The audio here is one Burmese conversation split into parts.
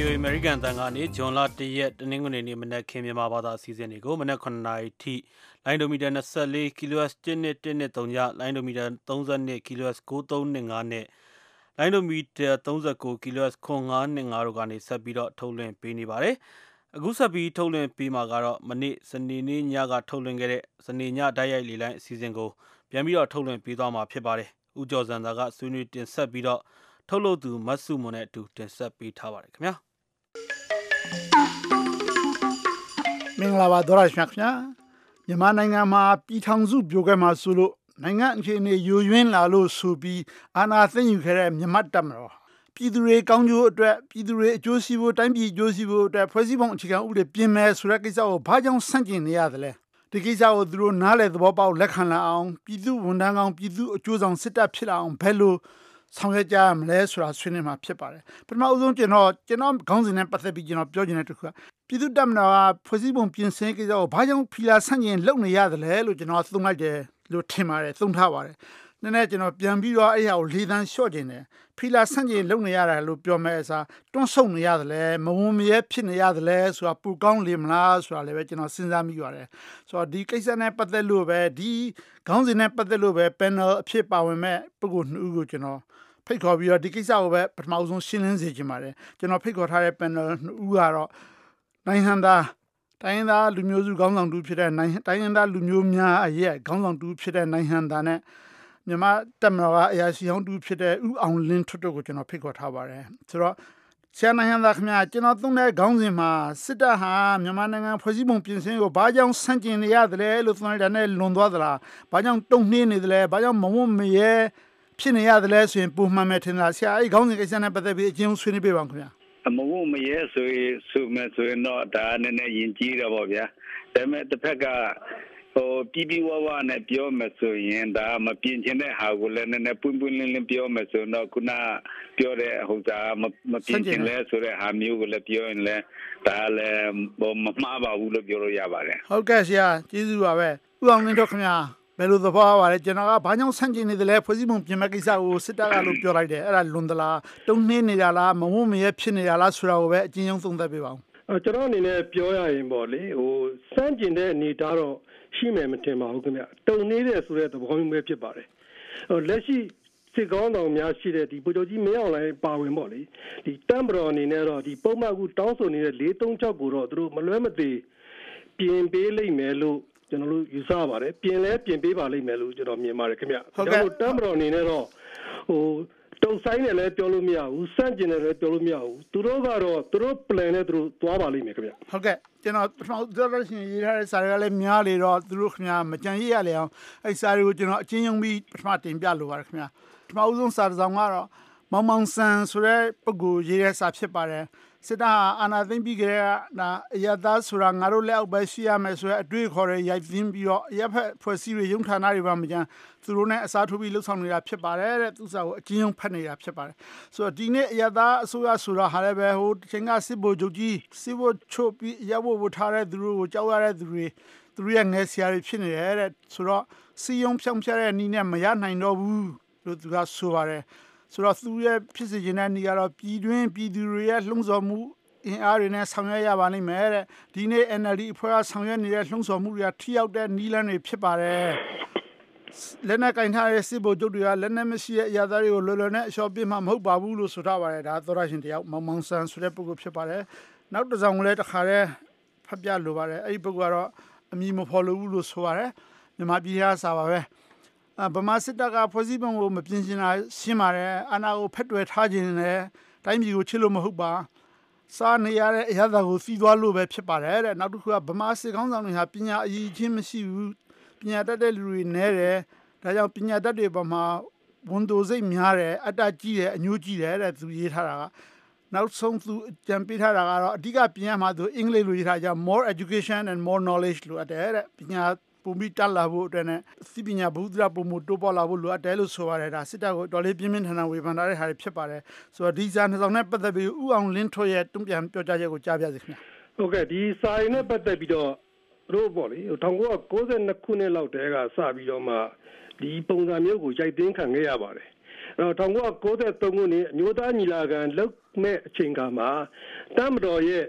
VOA American တန်ကနေဂျွန်လ၁ရက်တနင်္ဂနွေနေ့မနက်ခင်းမြန်မာဘာသာအစီအစဉ်တွေကိုမနက်9နာရီထိလိုင်းဒိုမီတာ24 kHz 1.1.3ညလိုင်းဒိုမီတာ32 kHz 9325နဲ့လိုင်းဒိုမီတာ39 kHz 9525တို့ကနေဆက်ပြီးတော့ထုတ်လွှင့်ပေးနေပါတယ်။အခုဆက်ပြီးထုတ်လွှင့်ပေးမှာကတော့မနေ့စနေနေ့ညကထုတ်လွှင့်ခဲ့တဲ့စနေညဓာတ်ရိုက်လေလိုင်းအစီအစဉ်ကိုပြန်ပြီးတော့ထုတ်လွှင့်ပေးသွားမှာဖြစ်ပါတယ်။ဦးကျော်စံသာကဆွေးနွေးတင်ဆက်ပြီးတော့ထုတ်လုပ်သူမတ်စုမွန်နဲ့အတူတင်ဆက်ပေးထားပါတယ်ခင်ဗျာ မင်္ဂလာပါဒေါရရှင်ခင်ဗျာမြန်မာနိုင်ငံမှာပြည်ထောင်စုပြိုကွဲမှာဆိုလို့နိုင်ငံအခြေအနေယိုယွင်းလာလို့ဆိုပြီးအာဏာသိမ်းယူခဲ့တဲ့မြန်မာတပ်မတော်ပြည်သူတွေကောင်းကျိုးအတွက်ပြည်သူတွေအကျိုးစီးပွားတိုင်းပြည်အကျိုးစီးပွားအတွက်ဖွဲ့စည်းပုံအခြေခံဥပဒေပြင်မယ်ဆိုတဲ့ကိစ္စကိုဘာကြောင့်ဆန့်ကျင်နေရသလဲဒီကိစ္စကိုသူတို့နားလည်သဘောပေါက်လက်ခံလာအောင်ပြည်သူဝန်ထမ်းကောင်းပြည်သူအကျိုးဆောင်စစ်တပ်ဖြစ်လာအောင်ဘယ်လိုဆောင်ရွက်ကြရမလဲဆိုတာဆွေးနွေးမှာဖြစ်ပါတယ်ပထမအဆုံးကျွန်တော်ကျွန်တော်ခေါင်းစဉ်နဲ့ပတ်သက်ပြီးကျွန်တော်ပြောချင်တဲ့တစ်ခုက ပြည်သူ့တပ်မတော်ကဖွဲ့စည်းပုံပြင်ဆင်ကိစ္စကိုဘာကြောင့်ဖီလာဆန့်ကျင်လုပ်နေရတယ်လဲလို့ကျွန်တော်သုံးလိုက်တယ်လို့ထင်ပါတယ်သုံးထားပါတယ်နည်းနည်းကျွန်တော်ပြန်ပြီးတော့အဲ့ဟာကိုလေးသန်းလျှော့ခြင်းတယ်ဖီလာဆန့်ကျင်လုပ်နေရတယ်လို့ပြောမဲ့အစားတွန်းဆုတ်နေရတယ်လဲမဝုံမရဲဖြစ်နေရတယ်လဲဆိုတာပူကောင်းလေမလားဆိုတာလည်းပဲကျွန်တော်စဉ်းစားမိပါတယ်ဆိုတော့ဒီကိစ္စနဲ့ပတ်သက်လို့ပဲဒီခေါင်းစဉ်နဲ့ပတ်သက်လို့ပဲ panel အဖြစ်ပါဝင်မဲ့ပုဂ္ဂိုလ်နှစ်ဦးကိုကျွန်တော်ဖိတ်ခေါ်ပြီးတော့ဒီကိစ္စကိုပဲပထမဆုံးရှင်းလင်းစေချင်ပါတယ်ကျွန်တော်ဖိတ်ခေါ်ထားတဲ့ panel နှစ်ဦးကတော့ နိုင်ငံသားတိုင်းရင်းသားလူမျိုးစုခေါင်းဆောင်တူဖြစ်တဲ့နိုင်တိုင်းရင်းသားလူမျိုးများအရဲ့ခေါင်းဆောင်တူဖြစ်တဲ့နိုင်ငံသားနဲ့မြန်မာတက်မတော်ကအရာရှိဟောင်းတူဖြစ်တဲ့ဥအောင်လင်းထွတ်တို့ကိုကျွန်တော်ဖိတ်ခေါ်ထားပါတယ်ဆိုတော့ဆရာနိုင်ငံသားခင်ဗျာကျွန်တော်သုံးတဲ့ခေါင်းစဉ်မှာစစ်တပ်ဟာမြန်မာနိုင်ငံဖွဲ့စည်းပုံပြင်ဆင်ကိုဘာကြောင့်ဆန့်ကျင်နေရတယ်လို့သုံးလိုက်တာနဲ့လွန်သွားသလားဘာကြောင့်တုံ့နှင်းနေသလဲဘာကြောင့်မဝတ်မရဲဖြစ်နေရတယ်လဲဆိုရင်ပုံမှန်မဲ့ထင်တာဆရာအဲ့ခေါင်းစဉ်ကိစ္စနဲ့ပတ်သက်ပြီးအကျဉ်းဆွေးနွေးပေးပါဦးခင်ဗျာအ မဝမရဲဆိုရင်ဆိုမဲ့ဆိုရင်တော့ဒါနည်းနည်းယဉ်ကျေးတော့ဗောဗျာဒါပေမဲ့တစ်ဖက်ကဟိုပြီးပြီးဝဝနဲ့ပြောမယ်ဆိုရင်ဒါမပြင်းချင်တဲ့ဟာကိုလည်းနည်းနည်းပွင့်ပွင့်လင်းလင်းပြောမယ်ဆိုတော့ခုနပြောတဲ့ဟိုစားမပြင်းချင်လဲဆိုတဲ့ဟာမျိုးကိုလည်းပြောရင်လည်းဒါလည်းမမှားပါဘူးလို့ပြောလို့ရပါတယ်ဟုတ်ကဲ့ဆရာကျေးဇူးပါပဲဥအောင်လင်းတို့ခင်ဗျာ ဘယ်လိုသဘောပါလဲကျွန်တော်ကဘာကြောင့်ဆန့်ကျင်နေတယ်လဲဖွဲ့စည်းပုံပြင်မဲ့ကိစ္စကိုစစ်တပ်ကလို့ပြောလိုက်တယ်အဲ့ဒါလွန်သလားတုံးနှင်းနေတာလားမဝုံမရဲဖြစ်နေတာလားဆိုတာကိုပဲအကျဉ်းဆုံးသုံးသပ်ပေးပါဦးကျွန်တော်အနေနဲ့ပြောရရင်ပေါ့လေဟိုစန့်ကျင်တဲ့အနေထားတော့ရှိမယ်မထင်ပါဘူးခင်ဗျတုံနေတဲ့ဆိုတဲ့သဘောမျိုးပဲဖြစ်ပါတယ်ဟိုလက်ရှိစစ်ကောင်းတော်များရှိတဲ့ဒီပုဂ္ဂိုလ်ကြီးမင်းအောင်လိုင်းပါဝင်ပေါ့လေဒီတမ်ဘရော်အနေနဲ့တော့ဒီပုံမှန်ကူတောင်းဆိုနေတဲ့436ကိုတော့သူတို့မလွဲမသွေပြင်ပေးလိမ့်မယ်လို့ ကျွန်တော်တို့ယူဆပါတယ်ပြင်လဲပြင်ပေးပါလိမ့်မယ်လို့ကျွန်တော်မြင်ပါတယ်ခင်ဗျဟုတ်ကဲ့တမ်ဘရော်အနေနဲ့တော့ဟိုတုံဆိုင်နဲ့လည်းပြောလို့မရဘူးစန့်ကျင်တယ်လည်းပြောလို့မရဘူးသူတို့ကတော့သူတို့ plan နဲ့သူတို့သွားပါလိမ့်မယ်ခင်ဗျဟုတ်ကဲ့ကျွန်တော်ပထမဆုံးရှင်ရေးထားတဲ့စာတွေကလည်းများလေတော့သူတို့ခင်ဗျာမကြံရရလေအောင်အဲ့စာတွေကိုကျွန်တော်အချင်းချင်းပြီးပထမတင်ပြလိုပါတယ်ခင်ဗျာပထမဆုံးစာဆောင်ကတော့မောင်မောင်ဆန်ဆိုတဲ့ပုဂ္ဂိုလ်ရေးတဲ့စာဖြစ်ပါတယ် စစ်တပ်ဟာအာဏာသိမ်းပြီးကြတဲ့ဒါအရသာဆိုတာငါတို့လက်အောက်ပဲရှိရမယ်ဆိုတဲ့အတွေ့အခေါ်တွေရိုက်သိမ်းပြီးတော့ရပ်ဖက်ဖွဲ့စည်းတွေရုံဌာနတွေပါမကြမ်းသူတို့နဲ့အစားထိုးပြီးလှုပ်ဆောင်နေတာဖြစ်ပါတယ်တဲ့သူစားကိုအကျဉ်းချုပ်ဖတ်နေတာဖြစ်ပါတယ်ဆိုတော့ဒီနေ့အရသာအစိုးရဆိုတာဟာလည်းပဲဟိုချိန်ကစစ်ဗိုလ်ချုပ်ကြီးစစ်ဗိုလ်ချုပ်ပြီးရပ်ဖို့ဝထားတဲ့သူတို့ကိုကြောက်ရတဲ့သူတွေသူတို့ရဲ့ငယ်ဆရာတွေဖြစ်နေတယ်တဲ့ဆိုတော့စီယုံဖြောင်းဖြတဲ့နည်းနဲ့မရနိုင်တော့ဘူးလို့သူကဆိုပါတယ် ဆိုတော့သူရဲ့ဖြစ်စေခြင်းတဲ့နေရာတော့ပြည်တွင်းပြည်သူတွေရဲ့လှုံ့ဆော်မှုအင်အားတွေနဲ့ဆောင်ရွက်ရပါလိမ့်မယ်တဲ့ဒီနေ့ NLD အဖွဲ့ကဆောင်ရွက်နေတဲ့လှုံ့ဆော်မှုတွေကထိရောက်တဲ့နီးလန်းတွေဖြစ်ပါတယ်လက်နက်ကင်ထားတဲ့စစ်ဗိုလ်ချုပ်တွေကလက်နက်မရှိတဲ့အရာသားတွေကိုလွယ်လွယ်နဲ့အလျှော့ပြမှာမဟုတ်ပါဘူးလို့ဆိုထားပါတယ်ဒါသောရရှင်တယောက်မောင်မောင်ဆန်ဆိုတဲ့ပုဂ္ဂိုလ်ဖြစ်ပါတယ်နောက်တစ်ဆောင်လည်းတခါတည်းဖတ်ပြလိုပါတယ်အဲ့ဒီပုဂ္ဂိုလ်ကတော့အမည်မဖော်လို့ဘူးလို့ဆိုပါတယ်မြန်မာပြည်သားစာပါပဲ ဗမာစစ်တပ်ကဖွဲ့စည်းပုံကိုမပြင်ချင်တာရှင်းပါတယ်အာဏာကိုဖက်တွယ်ထားခြင်းနဲ့တိုင်းပြည်ကိုချစ်လို့မဟုတ်ပါစားနေရတဲ့အရာသာကိုစီးသွားလို့ပဲဖြစ်ပါတယ်တဲ့နောက်တစ်ခုကဗမာစစ်ကောင်းဆောင်တွေဟာပညာအရေးချင်းမရှိဘူးပညာတတ်တဲ့လူတွေနဲတယ်ဒါကြောင့်ပညာတတ်တွေပေါ်မှာဝန်တိုစိတ်များတယ်အတ္တကြီးတယ်အညိုးကြီးတယ်တဲ့သူရေးထားတာကနောက်ဆုံးသူကြံပေးထားတာကတော့အဓိကပြန်မှာသူအင်္ဂလိပ်လိုရေးထားကြ more education and more knowledge လို့အပ်တယ်တဲ့ပညာ ပုံပြီးတက်လာဖို့အတွက်နဲ့စီပညာဘုဒ္ဓပုံမှုတိုးပေါ်လာဖို့လိုအပ်တယ်လို့ဆိုရတယ်ဒါစစ်တပ်ကိုတော်လေးပြင်းပြင်းထန်ထန်ဝေဖန်ထားတဲ့ဟာတွေဖြစ်ပါတယ်ဆိုတော့ဒီစာနှစ်ဆောင်နဲ့ပတ်သက်ပြီးဥအောင်လင်းထွေရဲ့တုံ့ပြန်ပြောကြားချက်ကိုကြားပြစီခင်ဗျဟုတ်ကဲ့ဒီစာရင်းနဲ့ပတ်သက်ပြီးတော့တို့ပေါ့လေ1992ခုနှစ်လောက်တည်းကစပြီးတော့မှဒီပုံစံမျိုးကိုရိုက်သိမ်းခံခဲ့ရပါတယ်1993ခုနှစ်အမျိုးသားညီလာခံလုပ်မဲ့အချိန်ကမှာတမ်မတော်ရဲ့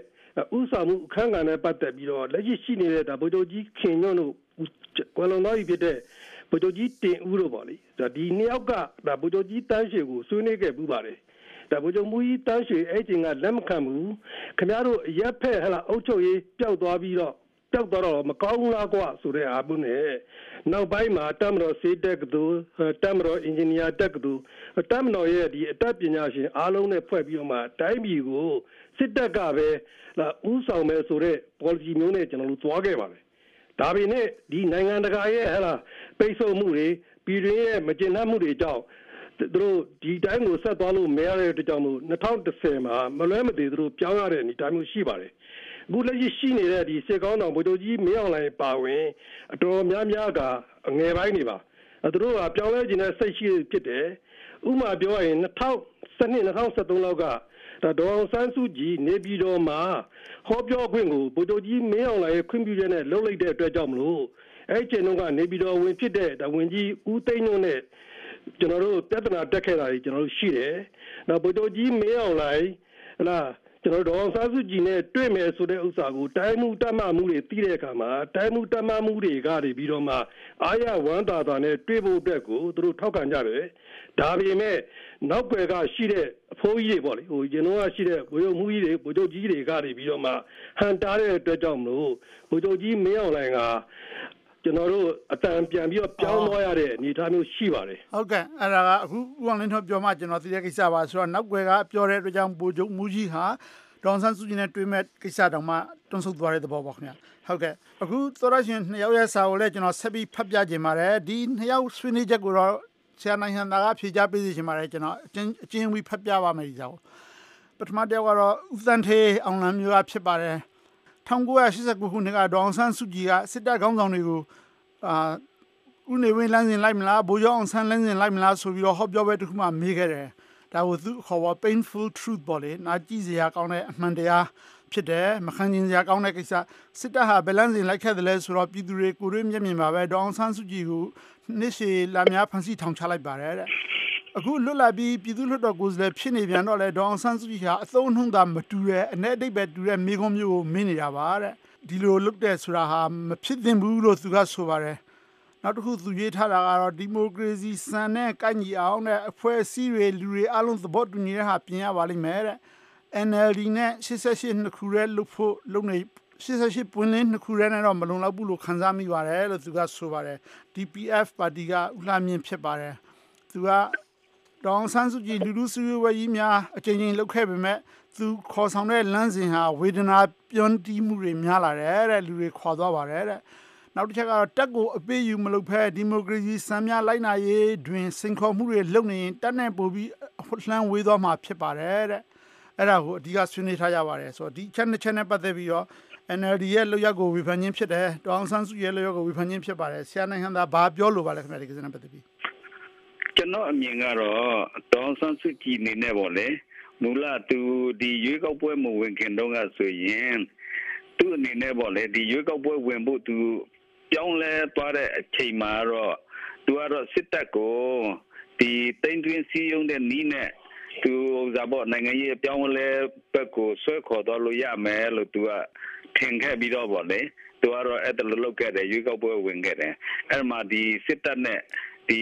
ဥဆောင်မှုအခမ်းအနားနဲ့ပတ်သက်ပြီးတော့လက်ရှိရှိနေတဲ့ဒါဗိုလ်ချုပ်ကြီးခင်ညွန့်တို့ကွယ်လွန်သွားပြီဖြစ်တဲ့ဗိုလ်ချုပ်ကြီးတင်ဦးတို့ပေါ့လေဒါဒီနှစ်ယောက်ကဒါဗိုလ်ချုပ်ကြီးတန်းရွှေကိုဆွေးနွေးခဲ့ပူပါတယ်ဒါဗိုလ်ချုပ်မူကြီးတန်းရွှေအဲ့ချိန်ကလက်မခံဘူးခင်ဗျားတို့ရက်ဖက်ဟလာအုပ်ချုပ်ရေးပျောက်သွားပြီးတော့ပျောက်သွားတော့မကောင်းလားကွာဆိုတဲ့အားပုနဲ့နောက်ပိုင်းမှာတမတော်စေတက်ကတူတမတော်အင်ဂျင်နီယာတက်ကတူတမတော်ရဲ့ဒီအတတ်ပညာရှင်အားလုံးနဲ့ဖွဲ့ပြီးတော့မှတိုင်းပြည်ကိုစစ်တပ်ကပဲလာဥဆောင်မယ်ဆိုတဲ့ policy မျိုးနဲ့ကျွန်တော်တို့သွားခဲ့ပါတယ် ဒါပေမဲ့ဒီနိုင်ငံတကာရဲ့ဟဲ့လားပိတ်ဆို့မှုတွေပြည်တွင်းရဲ့မကျေနပ်မှုတွေကြောင့်သူတို့ဒီတိုင်းကိုဆက်သွားလို့မရတဲ့အတွက်ကြောင့်မို့2010မှာမလွဲမသွေသူတို့ပြောင်းရတဲ့အနေအထားမျိုးရှိပါတယ်အခုလက်ရှိရှိနေတဲ့ဒီစစ်ကောင်းတော်ဗိုလ်ချုပ်ကြီးမင်းအောင်လှိုင်ပါဝင်အတော်များများကအငယ်ပိုင်းနေပါသူတို့ကပြောင်းလဲခြင်းနဲ့စိတ်ရှိဖြစ်တယ်ဥမာပြောရင်2012 2013လောက်က ဒါဒေါအောင်ဆန်းစုကြည်နေပြည်တော်မှာဟောပြောခွင့်ကိုဗိုလ်ချုပ်ကြီးမင်းအောင်လှိုင်ရဲ့ခွင့်ပြုချက်နဲ့လုပ်လိုက်တဲ့အတွက်ကြောင့်မလို့အဲ့ကျင်တော့ကနေပြည်တော်ဝင်ဖြစ်တဲ့ဒါဝင်ကြီးဦးသိန်းတို့နဲ့ကျွန်တော်တို့ပြဿနာတက်ခဲ့တာတွေကျွန်တော်တို့ရှိတယ်။နောက်ဗိုလ်ချုပ်ကြီးမင်းအောင်လှိုင်ဟလားကျွန်တော်တို့ဒေါအောင်ဆန်းစုကြည်နဲ့တွေ့မယ်ဆိုတဲ့ဥစ္စာကိုတိုင်းမှုတတ်မှမှုတွေသိတဲ့အခါမှာတိုင်းမှုတတ်မှမှုတွေကနေပြီးတော့မှအာရဝမ်းသာတာနဲ့တွေ့ဖို့အတွက်ကိုသူတို့ထောက်ခံကြတယ် ဒါပေမဲ့နောက်ွယ်ကရှိတဲ့အဖိုးကြီးတွေပေါ့လေဟိုရင်တော့ရှိတဲ့ဘိုးချုပ်မှုကြီးတွေဘိုးချုပ်ကြီးတွေကနေပြီးတော့မှဟန်တားတဲ့အတွက်ကြောင့်မလို့ဘိုးချုပ်ကြီးမင်းအောင်လှိုင်ကကျွန်တော်တို့အတန်ပြန်ပြီးတော့ပြောင်းသွားရတဲ့အနေအထားမျိုးရှိပါတယ်ဟုတ်ကဲ့အဲ့ဒါကအခုဦးအောင်လင်းထွန်းပြောမှကျွန်တော်သိတဲ့ကိစ္စပါဆိုတော့နောက်ွယ်ကပြောတဲ့အတွက်ကြောင့်ဘိုးချုပ်မူကြီးဟာဒေါန်ဆန်းစုကြည်နဲ့တွေ့မဲ့ကိစ္စတောင်မှတွန်းဆုတ်သွားတဲ့သဘောပေါ့ခင်ဗျာဟုတ်ကဲ့အခုသောရရှင်နှစ်ယောက်ရဲ့စာကိုလည်းကျွန်တော်ဆက်ပြီးဖတ်ပြခြင်းပါတယ်ဒီနှစ်ယောက်ဆွေးနွေးချက်ကိုတော့ ဆရာနိုင်ဟန်သာကဖြေချပေးစီခြင်းပါတယ်ကျွန်တော်အချင်းအချင်းဝီဖတ်ပြပါမယ်ဒီစာကိုပထမတစ်ယောက်ကတော့ဦးသန်းထေးအောင်လမ်းမျိုးကဖြစ်ပါတယ်1989ခုနှစ်ကဒေါအောင်ဆန်းစုကြည်ကစစ်တပ်ခေါင်းဆောင်တွေကိုအာဦးနေဝင်းလမ်းစဉ်လိုက်မလားဘိုးကျောင်းအောင်ဆန်းလမ်းစဉ်လိုက်မလားဆိုပြီးတော့ဟောပြောပွဲတစ်ခုမှမေးခဲ့တယ်ဒါကိုသူခေါ်ပါ painful truth ပေါ့လေနာကြည့်စရာကောင်းတဲ့အမှန်တရားဖြစ်တယ်မခံကျင်စရာကောင်းတဲ့ကိစ္စစစ်တပ်ဟာဘယ်လန်းစဉ်လိုက်ခဲ့တယ်လဲဆိုတော့ပြည်သူတွေကိုရွေးမျက်မြင်ပါပဲဒေါအောင်ဆန်းစုကြည်ကို နှစ်ရှည်လာများဖန်ဆီးထောင်ချလိုက်ပါတယ်တဲ့အခုလွတ်လာပြီးပြည်သူ့လွှတ်တော်ကိုယ်စားလှယ်ဖြစ်နေပြန်တော့လေဒေါအောင်ဆန်းစုကြည်ဟာအသုံးနှုံးတာမတူတဲ့အ내အတိတ်ပဲတူတဲ့မိကုံးမျိုးကိုမင်းနေတာပါတဲ့ဒီလိုလုပ်တဲ့ဆိုတာဟာမဖြစ်သင့်ဘူးလို့သူကဆိုပါတယ်နောက်တစ်ခုသူရေးထားတာကတော့ဒီမိုကရေစီစံနဲ့ကိုက်ညီအောင်တဲ့အဖွဲ့အစည်းတွေလူတွေအလုံးသဘောတူနေတဲ့ဟာပြင်ရပါလိမ့်မယ်တဲ့ NLD နဲ့88နှစ်ခုရဲလုပ်ဖို့လုပ်နေ 88ပွင့်လင်းနှစ်ခုရဲနဲ့တော့မလုံလောက်ဘူးလို့ခန်းစားမိပါတယ်လို့သူကဆိုပါတယ် DPF ပါတီကဥလှမြင့်ဖြစ်ပါတယ်သူကဒေါအောင်ဆန်းစုကြည်လူလူစုဝေးကြီးများအကြိမ်ကြိမ်လုပ်ခဲ့ပေမဲ့သူခေါ်ဆောင်တဲ့လမ်းစဉ်ဟာဝေဒနာပြောင်းတီးမှုတွေများလာတယ်တဲ့လူတွေခွာသွားပါတယ်တဲ့နောက်တစ်ချက်ကတော့တက်ကိုအပေးယူမလုပ်ဖဲဒီမိုကရေစီစံများလိုက်နာရေးတွင်စင်ခေါ်မှုတွေလုပ်နေရင်တက်နဲ့ပို့ပြီးလှမ်းဝေးသွားမှာဖြစ်ပါတယ်တဲ့အဲ့ဒါကိုအဓိကဆွေးနွေးထားကြပါတယ်ဆိုတော့ဒီချက်နှစ်ချက်နဲ့ပတ်သက်ပြီးတော့ NLD ရဲ့လောက်ရက်ကိုဝေဖန်ခြင်းဖြစ်တယ်တောင်ဆန်းစုရဲ့လောက်ရက်ကိုဝေဖန်ခြင်းဖြစ်ပါတယ်ဆရာနိုင်ငံသားဘာပြောလိုပါလဲခင်ဗျာဒီကိစ္စနဲ့ပတ်သက်ပြီးကျွန်တော်အမြင်ကတော့တောင်ဆန်းစုကြည်နေနဲ့ပေါ့လေမူလသူဒီရွေးကောက်ပွဲမဝင်ခင်တုန်းကဆိုရင်သူ့အနေနဲ့ပေါ့လေဒီရွေးကောက်ပွဲဝင်ဖို့သူပြောင်းလဲသွားတဲ့အချိန်မှာတော့သူကတော့စစ်တပ်ကိုဒီတိမ်တွင်းစည်းရုံးတဲ့နီးနဲ့သူဥစားပေါ့နိုင်ငံရေးပြောင်းလဲဘက်ကိုဆွဲခေါ်သွားလို့ရမယ်လို့သူက ထင်ခဲ့ပြီးတော့ပေါ့လေသူကတော့အဲ့ဒါလိုလုပ်ခဲ့တယ်ရွေးကောက်ပွဲဝင်ခဲ့တယ်အဲ့မှာဒီစစ်တပ်နဲ့ဒီ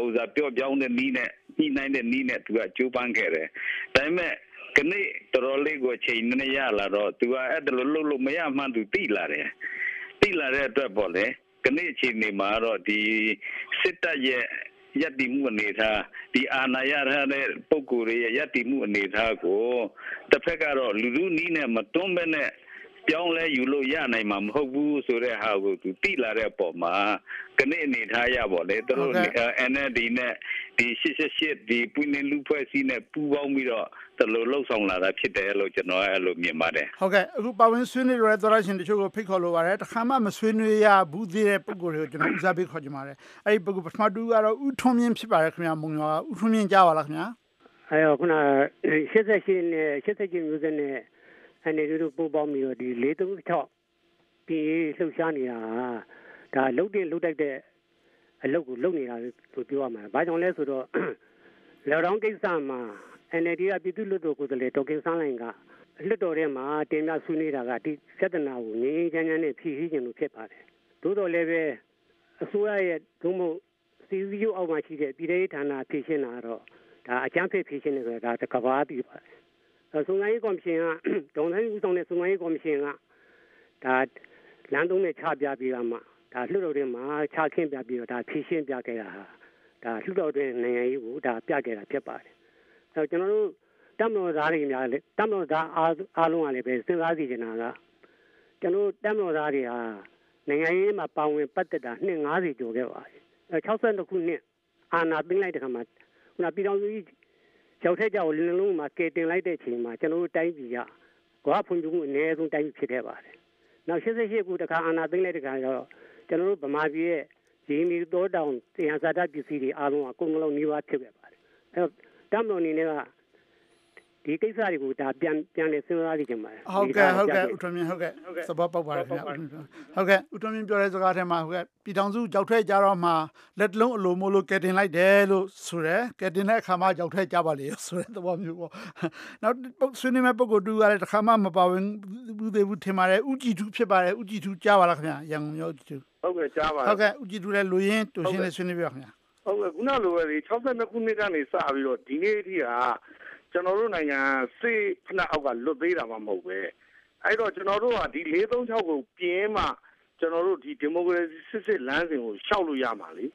ဥစားပြော့ပြောင်းတဲ့နီးနဲ့ညှိနှိုင်းတဲ့နီးနဲ့သူကကြိုးပမ်းခဲ့တယ်ဒါပေမဲ့ကနေ့တော်တော်လေးကိုချိန်နေရလာတော့သူကအဲ့ဒါလိုလုပ်လို့မရမှန်းသူသိလာတယ်သိလာတဲ့အတွက်ပေါ့လေကနေ့အချိန်နေမှာတော့ဒီစစ်တပ်ရဲ့ယက်တီမှုအနေထားဒီအာဏာရထားတဲ့ပုံကိုယ်ရဲ့ယက်တီမှုအနေထားကိုတစ်ဖက်ကတော့လူလူနီးနဲ့မတွန်းပဲနဲ့ ပြောင်းလဲယူလို့ရနိုင်မှာမဟုတ်ဘူးဆိုတဲ့ဟာကိုသူသိလာတဲ့အပေါ်မှာကနေ့အနေထားရပါလေသူတို့ NLD နဲ့ဒီ88ဒီပွင့်နေလူဖွဲ့စည်းနဲ့ပူးပေါင်းပြီးတော့တလို့လှုပ်ဆောင်လာတာဖြစ်တယ်လို့ကျွန်တော်အဲ့လိုမြင်ပါတယ်ဟုတ်ကဲ့အခုပါဝင်ဆွေးနွေးရတဲ့သောရရှင်တချို့ကိုဖိတ်ခေါ်လိုပါတယ်တခါမှမဆွေးနွေးရဘူးသေးတဲ့ပုံကိုယ်တွေကိုကျွန်တော်ဦးစားပေးခေါ်ကြပါတယ်အဲ့ဒီပုံကိုပထမတူကတော့ဥထုံးမြင့်ဖြစ်ပါတယ်ခင်ဗျာမုံရွာဥထုံးမြင့်ကြားပါလားခင်ဗျာအဲ့တော့ခုန88နဲ့88မျိုးဆက်နဲ့ အနေတို့ပို့ပေါင်းပြီးတော့ဒီ436ပြည်လှုပ်ရှားနေတာဒါလုတ်တင်လုတ်တိုက်တဲ့အလုပ်ကိုလုပ်နေတာလို့ပြောရမှာ။ဘာကြောင့်လဲဆိုတော့လော်ဒေါင်းကိစ္စမှာ NLD ကပြည်သူ့လွှတ်တော်ကိုယ်စားလှယ်ဒေါ်ခင်စန်းလိုင်ကလွှတ်တော်ထဲမှာတင်ပြဆွေးနွေးတာကဒီစက်တနာကိုငြင်းငြင်းချမ်းချမ်းနဲ့ဖြည့်ဆည်းခြင်းလို့ဖြစ်ပါတယ်။သို့တော်လည်းပဲအစိုးရရဲ့ဒုမို့စီစီယိုအောက်မှာရှိတဲ့ပြည်ထောင်ဌာနဖြည့်ရှင်းတာတော့ဒါအကြမ်းဖက်ဖြည့်ရှင်းနေဆိုတာဒါတကဘာပြီးပါတယ်။ စုံစမ်းရေးကော်မရှင်ကဒေါန်ဆိုင်ဦးဆောင်တဲ့စုံစမ်းရေးကော်မရှင်ကဒါလမ်းသုံးနဲ့ချပြပြီးတော့မှဒါလွှတ်တော်ထဲမှာချခင်းပြပြီးတော့ဒါဖြည့်ရှင်းပြခဲ့တာဟာဒါလွှတ်တော်တွင်နိုင်ငံရေးကိုဒါပြခဲ့တာဖြစ်ပါတယ်။အဲတော့ကျွန်တော်တို့တမတော်သားတွေများလေတမတော်သားအားအားလုံးကလည်းပဲစဉ်းစားစီချင်တာကကျွန်တော်တမတော်သားတွေဟာနိုင်ငံရေးမှာပါဝင်ပတ်သက်တာနှစ်90ကျော်ခဲ့ပါပြီ။အဲ62ခုနှစ်အာဏာသိမ်းလိုက်တဲ့ခါမှာခုနပြည်တော်စုကြီး ရောက်ထက်ကြောက်လင်းလုံးမှာကဲတင်လိုက်တဲ့အချိန်မှာကျွန်တော်တို့တိုင်းပြည်ကကဘာဖွံ့ဖြိုးမှုအနည်းဆုံးတိုင်းပြည်ဖြစ်ခဲ့ပါတယ်။နောက်88ခုတခါအာဏာသိမ်းလိုက်တဲ့ခါကျတော့ကျွန်တော်တို့ဗမာပြည်ရဲ့ရင်းနှီးတောတောင်တရားစာတပစ္စည်းတွေအားလုံးကကုန်လုံးနှီးပါးဖြစ်ခဲ့ပါတယ်။အဲတော့တမတော်အနေနဲ့က ဒီကိစ္စတွေကိုဒါပြန်ပြန်လေစဉ်းစားကြည့်ကြပါမယ်ဟုတ်ကဲ့ဟုတ်ကဲ့ဦးထွန်းမြင့်ဟုတ်ကဲ့သဘောပေါက်ပါတယ်ခင်ဗျဟုတ်ကဲ့ဦးထွန်းမြင့်ပြောတဲ့စကားထဲမှာဟုတ်ကဲ့ပြည်ထောင်စုကြောက်ထွက်ကြတော့မှလက်လုံးအလိုမို့လို့ကဲတင်လိုက်တယ်လို့ဆိုရယ်ကဲတင်တဲ့အခါမှာကြောက်ထွက်ကြပါလေဆိုတဲ့သဘောမျိုးပေါ့နောက်ဆွေးနွေးမဲ့ပုံကိုတူရတဲ့တစ်ခါမှမပါဝင်ဘူးသေးဘူးထင်ပါတယ်ဥကြည်သူဖြစ်ပါတယ်ဥကြည်သူကြားပါလားခင်ဗျရန်ကုန်မြို့ဥကြည်သူဟုတ်ကဲ့ကြားပါဟုတ်ကဲ့ဥကြည်သူလည်းလူရင်းတူရှင်းလေးဆွေးနွေးပြခင်ဗျဟုတ်ကဲ့ခုနလိုပဲလေ62ခုနှစ်ကနေစပြီးတော့ဒီနေ့အထိဟာ ကျွန်တော်တို့နိုင်ငံစေဖနာအောက်ကလွတ်သေးတာမှမဟုတ်ပဲအဲ့တော့ကျွန်တော်တို့ကဒီ436ကိုပြင်းမှကျွန်တော်တို့ဒီဒီမိုကရေစီစစ်စစ်လမ်းစဉ်ကိုရှောက်လို့ရမှာလေ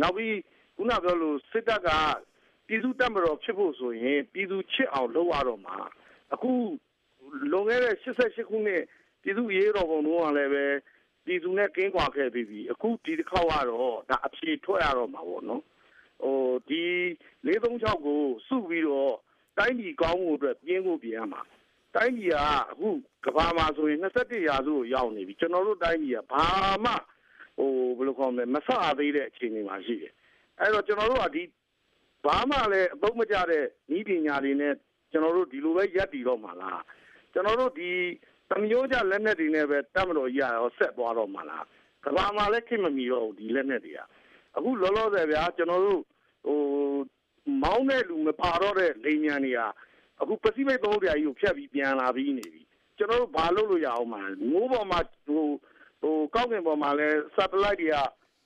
နောက်ပြီးခုနပြောလို့စစ်တပ်ကပြည်သူတပ်မတော်ဖြစ်ဖို့ဆိုရင်ပြည်သူချစ်အောင်လုပ်ရတော့မှာအခုလွန်ခဲ့တဲ့88ခုနှစ်ပြည်သူရေးတော်ပုံတော့လည်းပဲပြည်သူနဲ့ကင်းကွာခဲ့ပြီးပြီအခုဒီတစ်ခေါက်ကတော့ဒါအဖြေထွက်ရတော့မှာပေါ့နော်ဟိုဒီ436ကိုစုပြီးတော့ တိုင်းပြည်ကောင်းမှုအတွက်ပြင်းဖို့ပြင်ရမှာတိုင်းပြည်ကအခုကဘာမှာဆိုရင်21ရာစုကိုရောက်နေပြီကျွန်တော်တို့တိုင်းပြည်ကဘာမှဟိုဘယ်လိုခေါ်မလဲမဆအသေးတဲ့အခြေအနေမှာရှိတယ်အဲ့တော့ကျွန်တော်တို့ကဒီဘာမှလည်းအသုံးမကျတဲ့ဤပညာတွေနဲ့ကျွန်တော်တို့ဒီလိုပဲရက်တည်တော့မှာလားကျွန်တော်တို့ဒီသမျိုးကြလက်နက်တွေနဲ့ပဲတတ်မတော်ရရောဆက်သွားတော့မှာလားကဘာမှာလည်းခင်မမီတော့ဘူးဒီလက်နက်တွေကအခုလောလောဆယ်ဗျာကျွန်တော်တို့ဟို မောင်းတဲ့လူမပါတော့တဲ့လိန်မြန်တွေကအခုပစိဖိတ်သမုဒ္ဒရာကြီးကိုဖျက်ပြီးပြန်လာပြီးနေပြီကျွန်တော်တို့ဘာလုပ်လို့ရအောင်မှာမိုးပေါ်မှာဟိုဟိုကောက်ငင်ပေါ်မှာလဲ satellite တွေက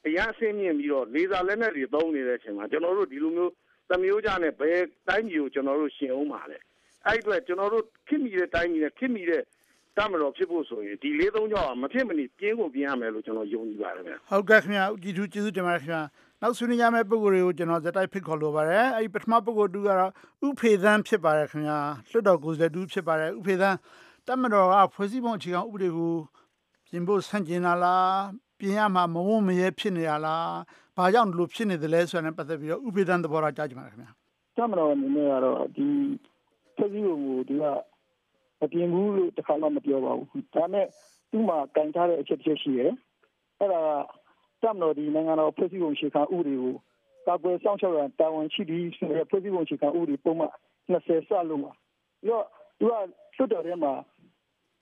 အရန်အဆင်းမြင့်ပြီးတော့လေဆာလက်နက်တွေသုံးနေတဲ့အချိန်မှာကျွန်တော်တို့ဒီလိုမျိုးသမျိုးကြနဲ့ဘယ်တိုင်းပြည်ကိုကျွန်တော်တို့ရှင်အောင်ပါလဲအဲ့အတွက်ကျွန်တော်တို့ခင်မိတဲ့တိုင်းပြည်နဲ့ခင်မိတဲ့တမတော်ဖြစ်ဖို့ဆိုရင်ဒီ၄၃ကြောင့်မဖြစ်မနေပြင်းကိုပြင်းရမယ်လို့ကျွန်တော်ယုံကြည်ပါတယ်ဗျဟုတ်ကဲ့ခင်ဗျာကြည်သူကျေးဇူးတင်ပါတယ်ခင်ဗျာ နောက်ဆွေးနွေးကြမယ့်ပုံကိုယ်တွေကိုကျွန်တော်ဇက်တိုက်ဖိတ်ခေါ်လိုပါတယ်အဲဒီပထမပုံကိုယ်တူကတော့ဥဖေသန်းဖြစ်ပါတယ်ခင်ဗျာလွတ်တော်ကိုယ်စားလှယ်တူဖြစ်ပါတယ်ဥဖေသန်းတမတော်ကဖွဲ့စည်းပုံအခြေခံဥပဒေကိုပြင်ဖို့ဆန့်ကျင်လာလားပြင်ရမှာမဝုံမရဲဖြစ်နေရလားဘာကြောင့်ဒီလိုဖြစ်နေသလဲဆိုတာနဲ့ပတ်သက်ပြီးတော့ဥဖေသန်းသဘောထားကြားကြပါမယ်ခင်ဗျာတမတော်အနေနဲ့ကတော့ဒီဖွဲ့စည်းပုံကိုဒီကမပြင်ဘူးလို့တခါမှမပြောပါဘူးဒါနဲ့သူ့မှာကင်ထားတဲ့အချက်တစ်ချက်ရှိတယ်အဲ့ဒါက တပ်မတော်ဒီနိုင်ငံတော်ဖွဲ့စည်းပုံအခြေခံဥပဒေကိုကာကွယ်စောင့်ရှောက်ရန်တာဝန်ရှိပြီးဆိုတဲ့ဖွဲ့စည်းပုံအခြေခံဥပဒေပုံမှန်20စလုံးပါပြီးတော့သူကလွတ်တော်ထဲမှာ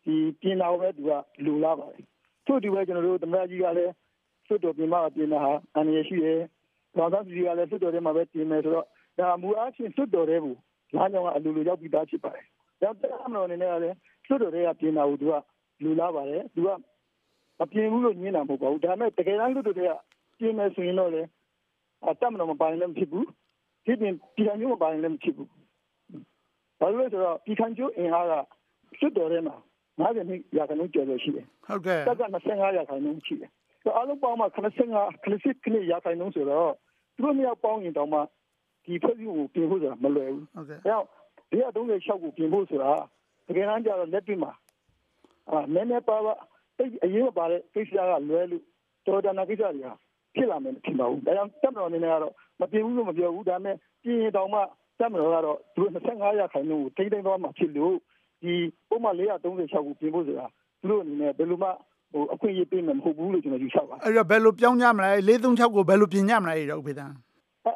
ဒီပြင်လာပဲသူကလူလာပါတယ်ထို့ဒီပဲကျွန်တော်တို့သမရကြီးကလည်းလွတ်တော်ပြင်မှာပြင်တာဟာအန္တရာယ်ရှိတယ်ဘာသာကြီးကလည်းလွတ်တော်ထဲမှာပဲပြင်မယ်ဆိုတော့ဒါမူအားဖြင့်လွတ်တော်ထဲကိုလမ်းကြောင်းကအလိုလိုရောက်ပြီးသားဖြစ်ပါတယ်ဒါတမတော်အနေနဲ့ကလည်းလွတ်တော်ထဲကပြင်တာကိုသူကလူလာပါတယ်သူက မပြင်ဘူးလို့ညင်းတာမဟုတ်ပါဘူးဒါပေမဲ့တကယ်တမ်းလွတ်တော်ထဲကပြင်မယ်ဆိုရင်တော့လေအတမတော်မပိုင်လည်းမဖြစ်ဘူးဒီပြင်ပြည်မျိုးမပိုင်လည်းမဖြစ်ဘူးဘာလို့လဲဆိုတော့ပြည်ခံကျိုးအင်အားကလွတ်တော်ထဲမှာ90နှစ်ရာခိုင်နှုန်းကျော်ကျော်ရှိတယ်ဟုတ်ကဲ့တက်က25ရာခိုင်နှုန်းရှိတယ်အားလုံးပေါင်းမှ85 90ခနစ်ရာခိုင်နှုန်းဆိုတော့သူတို့မြောက်ပေါင်းရင်တောင်မှဒီဖွဲ့စည်းပုံပြင်ဖို့ဆိုတာမလွယ်ဘူးဟုတ်ကဲ့အဲတော့ဒီက36ကိုပြင်ဖို့ဆိုတာတကယ်တမ်းကျတော့လက်တွေ့မှာအာနည်းနည်းပါပါ တိတ်အရေးမပါတဲ့ကိစ္စကလွဲလို့တော်တော်နာကိစ္စတွေဟာဖြစ်လာမယ်မထင်ပါဘူးဒါကြောင့်တက်မတော်အနေနဲ့ကတော့မပြင်ဘူးလို့မပြောဘူးဒါပေမဲ့ပြင်ရင်တောင်မှတက်မတော်ကတော့သူတို့25ရာခိုင်နှုန်းကိုထိမ့်သိမ်းသွားမှာဖြစ်လို့ဒီပုံမှန်436ကိုပြင်ဖို့ဆိုတာသူတို့အနေနဲ့ဘယ်လိုမှဟိုအခွင့်အရေးပေးမှာမဟုတ်ဘူးလို့ကျွန်တော်ယူဆပါအဲ့တော့ဘယ်လိုပြောင်းကြမလဲ436ကိုဘယ်လိုပြင်ကြမလဲအဲ့တော့ဥပဒေ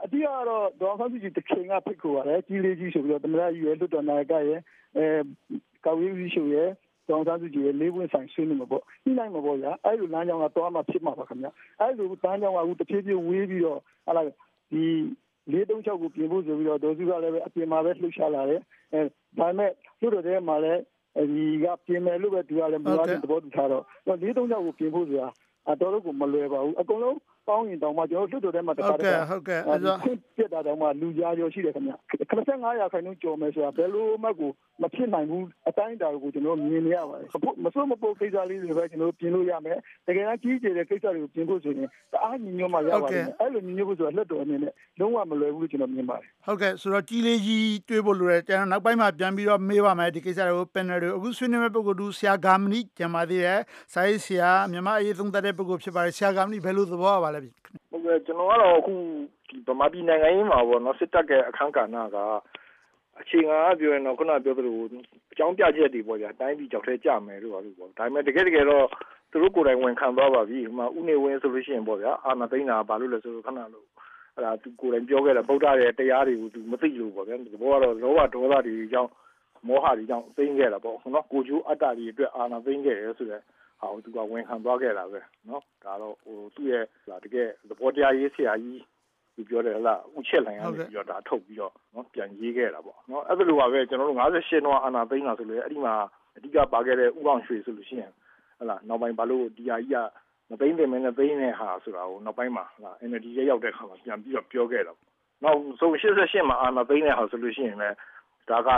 အတိကတော့ဒေါ်ဆန်းစုကြည်တစ်ချိန်ကဖိတ်ခေါ်ရတယ်ကြီးလေးကြီးဆိုပြီးတော့သမရကြီးရဲ့လွတ်တော်နာယကရဲ့အဲကောက်ဝေးကြီးဆိုရဲ့ ဒေါ်ဆန်းစုကြည်ရဲ့လေးဝင်ဆိုင်ဆွေးနွေးမှာပေါ့ညှိနှိုင်းမှာပေါ့ဗျာအဲ့လိုလမ်းကြောင်းကသွားမှဖြစ်မှာပါခင်ဗျအဲ့လိုလမ်းကြောင်းကအခုတဖြည်းဖြည်းဝေးပြီးတော့ဟာလာဒီ436ကိုပြင်ဖို့ဆိုပြီးတော့ဒေါ်စုကလည်းပဲအပြင်မှာပဲလှုပ်ရှားလာတယ်အဲဒါပေမဲ့လွှတ်တော်ထဲမှာလည်းဒီကပြင်မယ်လို့ပဲသူကလည်းမလို့သဘောတူထားတော့436ကိုပြင်ဖို့ဆိုတာအတော်တော့ကိုမလွယ်ပါဘူးအကုန်လုံး ပေါင်းရင်တောင်မှကျွန်တော်လွှတ်တော်ထဲမှာတခါတခါဟုတ်ကဲ့အဲ့တော့ပြတ်တာတောင်မှလူကြားရောရှိတယ်ခင်ဗျ85ရာခိုင်နှုန်းကျော်မယ်ဆိုတာဘယ်လိုမှကိုမဖြစ်နိုင်ဘူးအတိုင်းအတာကိုကျွန်တော်မြင်နေရပါတယ်မစိုးမပုတ်ကိစ္စလေးတွေပဲကျွန်တော်ပြင်လို့ရမယ်တကယ်တမ်းကြီးကျယ်တဲ့ကိစ္စတွေကိုပြင်ဖို့ဆိုရင်တအားညီညွတ်မှရပါတယ်အဲ့လိုညီညွတ်ဖို့ဆိုတာလက်တော်အနေနဲ့လုံးဝမလွယ်ဘူးလို့ကျွန်တော်မြင်ပါတယ်ဟုတ်ကဲ့ဆိုတော့ကြီးလေးကြီးတွေးဖို့လိုတယ်ကျွန်တော်နောက်ပိုင်းမှာပြန်ပြီးတော့မေးပါမယ်ဒီကိစ္စတွေကို panel တွေအခုဆွေးနွေးမဲ့ပုဂ္ဂိုလ်တူဆရာဂါမနီကျန်ပါသေးတယ်စာရေးဆရာမြန်မာအရေးသုံးသပ်တဲ့ပုဂ္ဂိုလ်ဖြစ်ပါတယ်ဆရာဂါမနီဘယ်လိုသဘောရပါလဲဟုတ်ကဲ့ကျွန်တော်ကတော့အခုဒီဗမာပြည်နိုင်ငံရေးမှာပေါ့နော်စစ်တပ်ရဲ့အခန်းကဏ္ဍကအခြေခံအပြောရင်တော့ခုနပြောသလိုအကြောင်းပြချက်တွေပေါ့ဗျာတိုင်းပြည်ကြောက်ထဲကြမယ်လို့ပါလို့ပေါ့ဒါပေမဲ့တကယ်တကယ်တော့သူတို့ကိုယ်တိုင်ဝန်ခံသွားပါပြီဟိုမှာဥနေဝင်းဆိုလို့ရှိရင်ပေါ့ဗျာအာနာသိန်းတာဘာလို့လဲဆိုတော့ခဏလို့အဲ့ဒါသူကိုယ်တိုင်ပြောခဲ့တာဗုဒ္ဓရဲ့တရားတွေကိုသူမသိလို့ပေါ့ဗျာဒီဘောကတော့လောဘဒေါသတွေကြောင့်မောဟတွေကြောင့်သိမ်းခဲ့တာပေါ့နော်ကိုကျိုးအတ္တတွေအတွက်အာနာသိမ်းခဲ့ရဲဆိုတဲ့ဟာကိုသူကဝန်ခံသွားခဲ့တာပဲနော် ဒါတော့ဟိုသူ့ရဲ့တကယ်သဘောတရားရေးဆရာကြီးသူပြောတယ်လားဥချက်လိုင်ကနေပြီးတော့ဒါထုတ်ပြီးတော့နော်ပြန်ရေးခဲ့တာပေါ့နော်အဲ့ဒါလိုပါပဲကျွန်တော်တို့58တော့အာနာသိန်းလာဆိုလေအဲ့ဒီမှာအဓိကပါခဲ့တဲ့ဥအောင်ရွှေဆိုလို့ရှိရင်ဟလာနောက်ပိုင်းဘာလို့ဒီဟာကြီးကမသိန်းတယ်မင်းနဲ့သိန်းနေဟာဆိုတာကိုနောက်ပိုင်းမှာဟလာ NLD ရရောက်တဲ့ခါမှာပြန်ပြီးတော့ပြောခဲ့တာပေါ့နောက်ဆို88မှာအာနာသိန်းနေဟာဆိုလို့ရှိရင်လည်းဒါက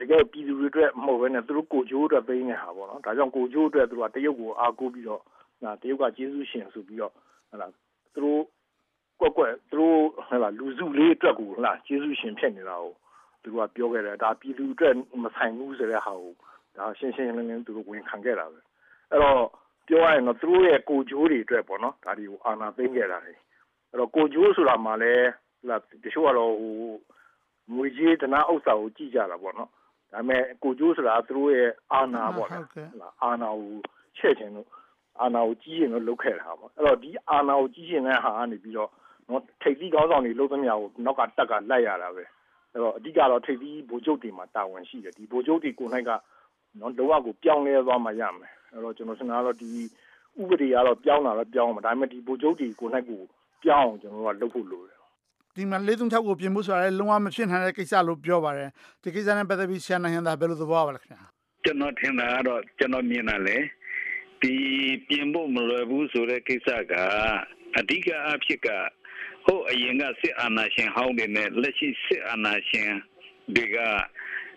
တကယ်ပြည်သူတွေအတွက်မဟုတ်ဘဲနဲ့သူတို့ကိုကြိုးအတွက်သိနေတာပေါ့နော်ဒါကြောင့်ကိုကြိုးအတွက်သူကတရုတ်ကိုအားကိုးပြီးတော့ တရုတ်ကကျေးဇူးရှင်ဆိုပြီးတော့ဟလာသူတို့ကွက်ကွက်သူတို့ဟလာလူစုလေးအတွက်ကိုဟလာကျေးဇူးရှင်ဖြစ်နေတာကိုသူကပြောခဲ့တယ်ဒါပြည်သူအတွက်မဆိုင်ဘူးဆိုတဲ့ဟာကိုဒါရှင်းရှင်းလင်းလင်းသူတို့ဝန်ခံခဲ့တာပဲအဲ့တော့ပြောရရင်တော့သူတို့ရဲ့ကိုကြိုးတွေအတွက်ပေါ့နော်ဒါတွေကိုအာဏာသိမ်းခဲ့တာလေအဲ့တော့ကိုကြိုးဆိုတာမှလည်းလာတချို့ကတော့ဟိုငွေကြေးတနာဥစ္စာကိုကြည့်ကြတာပေါ့နော်ဒါပေမဲ့ကိုကျိုးဆိုတာသူတို့ရဲ့အာနာပေါ့လေအာနာကိုချဲ့ခြင်းလို့ အာနာကိုကြီးရင်လို့လုပ်ခဲ့တာပေါ့အဲ့တော့ဒီအာနာကိုကြီးရင်တဲ့ဟာကနေပြီးတော့နော်ထိပ်သီးကောင်းဆောင်တွေလုပ်သမျှကိုနောက်ကတက်ကလိုက်ရတာပဲအဲ့တော့အဓိကတော့ထိပ်သီးဗိုလ်ချုပ်တွေမှာတာဝန်ရှိတယ်ဒီဗိုလ်ချုပ်တွေကိုနိုင်ကနော်လောကကိုပြောင်းလဲသွားမှရမယ်အဲ့တော့ကျွန်တော်စင်တာကတော့ဒီဥပဒေကတော့ပြောင်းတာတော့ပြောင်းမှာဒါပေမဲ့ဒီဗိုလ်ချုပ်တွေကိုနိုင်ကိုပြောင်းအောင်ကျွန်တော်တို့ကလုပ်ဖို့လိုတယ်ဒီမှာလေးသုံးချောက်ကိုပြင်ဖို့ဆိုတာလည်းလုံးဝမဖြစ်နိုင်တဲ့ကိစ္စလို့ပြောပါတယ်ဒီကိစ္စနဲ့ပတ်သက်ပြီးဆရာနိုင်ဟန်သာဘယ်လိုသဘောပါလဲခင်ဗျာကျွန်တော်ထင်တာကတော့ကျွန်တော်မြင်တာလေ ဒီပြင်ဖို့မလွယ်ဘူးဆိုတဲ့ကိစ္စကအဓိကအဖြစ်ကဟိုအရင်ကစစ်အာဏာရှင်ဟောင်းတွေနဲ့လက်ရှိစစ်အာဏာရှင်တွေက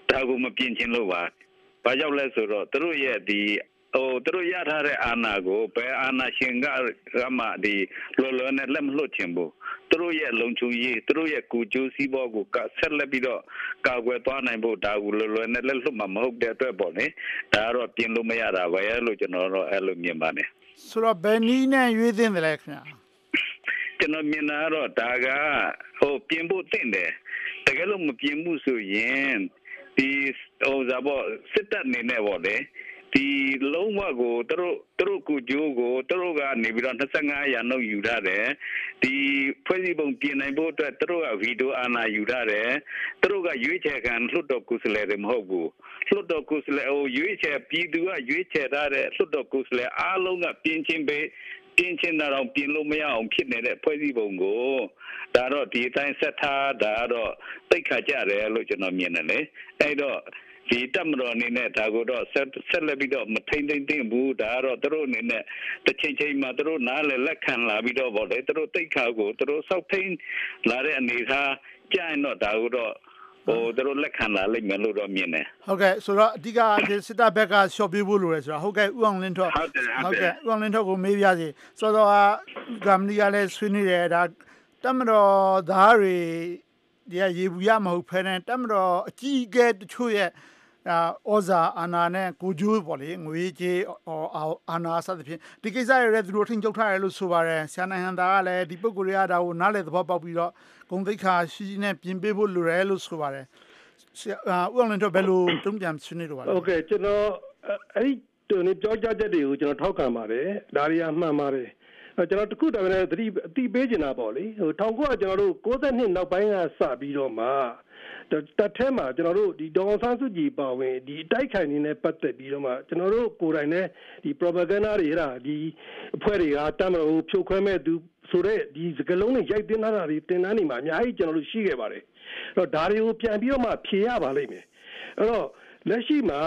ဒါကိုမပြင်ချင်လို့ပါဘာကြောင့်လဲဆိုတော့သူတို့ရဲ့ဒီ ဟိုသူတို့ရထားတဲ့အာဏာကိုဘယ်အာဏာရှင်ကကမှဒီလောလောနဲ့လက်မလွတ်ချင်ဘူးသူတို့ရဲ့လုံခြုံရေးသူတို့ရဲ့ကိုကြိုးစည်းဘောကိုဆက်လက်ပြီးတော့ကာကွယ်သွားနိုင်ဖို့ဒါကိုလောလောနဲ့လက်လွတ်မှာမဟုတ်တဲ့အတွက်ပေါ့လေဒါကတော့ပြင်လို့မရတာပဲလို့ကျွန်တော်တော့အဲ့လိုမြင်ပါတယ်ဆိုတော့ဘယ်နည်းနဲ့ရွေးသင့်တယ်လဲခင်ဗျာကျွန်တော်မြင်တာတော့ဒါကဟိုပြင်ဖို့သင့်တယ်တကယ်လို့မပြင်မှုဆိုရင်ဒီဟိုဇာဘောစစ်တပ်နေနဲ့ပေါ့လေ ဒီလုံးဝကိုသူတို့သူတို့ကိုကြိုးကိုသူတို့ကနေပြီးတော့25ရာနှုတ်ယူထားတယ်ဒီဖွဲ့စည်းပုံပြင်နိုင်ဖို့အတွက်သူတို့ကဗီတိုအာဏာယူထားတယ်သူတို့ကရွေးချယ်ခံလွှတ်တော်ကိုယ်စားလှယ်တွေမဟုတ်ဘူးလွှတ်တော်ကိုယ်စားလှယ်ဟိုရွေးချယ်ပြည်သူကရွေးချယ်ထားတဲ့လွှတ်တော်ကိုယ်စားလှယ်အားလုံးကပြင်ချင်းပဲပြင်ချင်းတော့ပြင်လို့မရအောင်ဖြစ်နေတဲ့ဖွဲ့စည်းပုံကိုဒါတော့ဒီအတိုင်းဆက်ထားဒါတော့သိခါကြတယ်လို့ကျွန်တော်မြင်တယ်လေအဲ့တော့ ဒီတက်မတော်အနေနဲ့ဒါကိုတော့ဆက်ဆက်လက်ပြီးတော့မထိမ့်သိမ့်သိမ့်ဘူးဒါကတော့သူတို့အနေနဲ့တစ်ချိန်ချိန်မှာသူတို့နားလည်လက်ခံလာပြီးတော့ဗောလေသူတို့တိတ်ခါကိုသူတို့စောက်ထိန်လာတဲ့အနေထားကြာရင်တော့ဒါကိုတော့ဟိုသူတို့လက်ခံလာလိမ့်မယ်လို့တော့မြင်တယ်ဟုတ်ကဲ့ဆိုတော့အဓိကစစ်တပ်ဘက်ကရှော့ပေးဖို့လိုတယ်ဆိုတော့ဟုတ်ကဲ့ဥအောင်လင်းထော့ဟုတ်တယ်ဟုတ်ကဲ့ဥအောင်လင်းထော့ကိုမေးပြစီဆိုတော့ကမ္မနီကလည်းဆွေးနွေးတယ်ဒါတမတော်သားတွေဒီရေဘူးရမဟုတ်ဖဲနဲ့တမတော်အကြီးအကဲတချို့ရဲ့ ဩဇာအာဏာနဲ့ကိုကျိုးပေါ့လေငွေကြေးအာဏာစသဖြင့်ဒီကိစ္စရတဲ့သူတို့ထိန်ချုပ်ထားတယ်လို့ဆိုပါတယ်ဆရာနိုင်ဟန်တာကလည်းဒီပုဂ္ဂိုလ်တွေကဒါကိုနားလေသဘောပေါက်ပြီးတော့ဂုံသိက္ခာရှိရှိနဲ့ပြင်ပေးဖို့လိုတယ်လို့ဆိုပါတယ်ဆရာဦးအောင်လင်းတို့ဘယ်လိုတုံ့ပြန်ဆွေးနွေးတော့ပါလဲโอเคကျွန်တော်အဲ့ဒီတူနေပြောကြချက်တွေကိုကျွန်တော်ထောက်ခံပါတယ်ဒါတွေကမှန်ပါတယ်ကျွန်တော်တခုတည်းလည်းသတိအတိပေးချင်တာပေါ့လေဟို1900ကျွန်တော်တို့62နောက်ပိုင်းကစပြီးတော့မှ တထဲမှာကျွန်တော်တို့ဒီဒေါ်ဆန်းစုကြည်ပါဝင်ဒီတိုက်ခိုင်နေနဲ့ပတ်သက်ပြီးတော့မှကျွန်တော်တို့ကိုယ်တိုင်နဲ့ဒီ propaganda တွေဟာဒီအဖွဲ့တွေကတမလို့ဖြိုခွဲမဲ့သူဆိုတော့ဒီစကလုံးတွေရိုက်တင်လာတာတွေတင်တန်းနေမှာအများကြီးကျွန်တော်တို့ရှိခဲ့ပါတယ်အဲ့တော့ဒါတွေကိုပြန်ပြီးတော့မှဖြေရပါလိမ့်မယ်အဲ့တော့လက်ရှိမှာ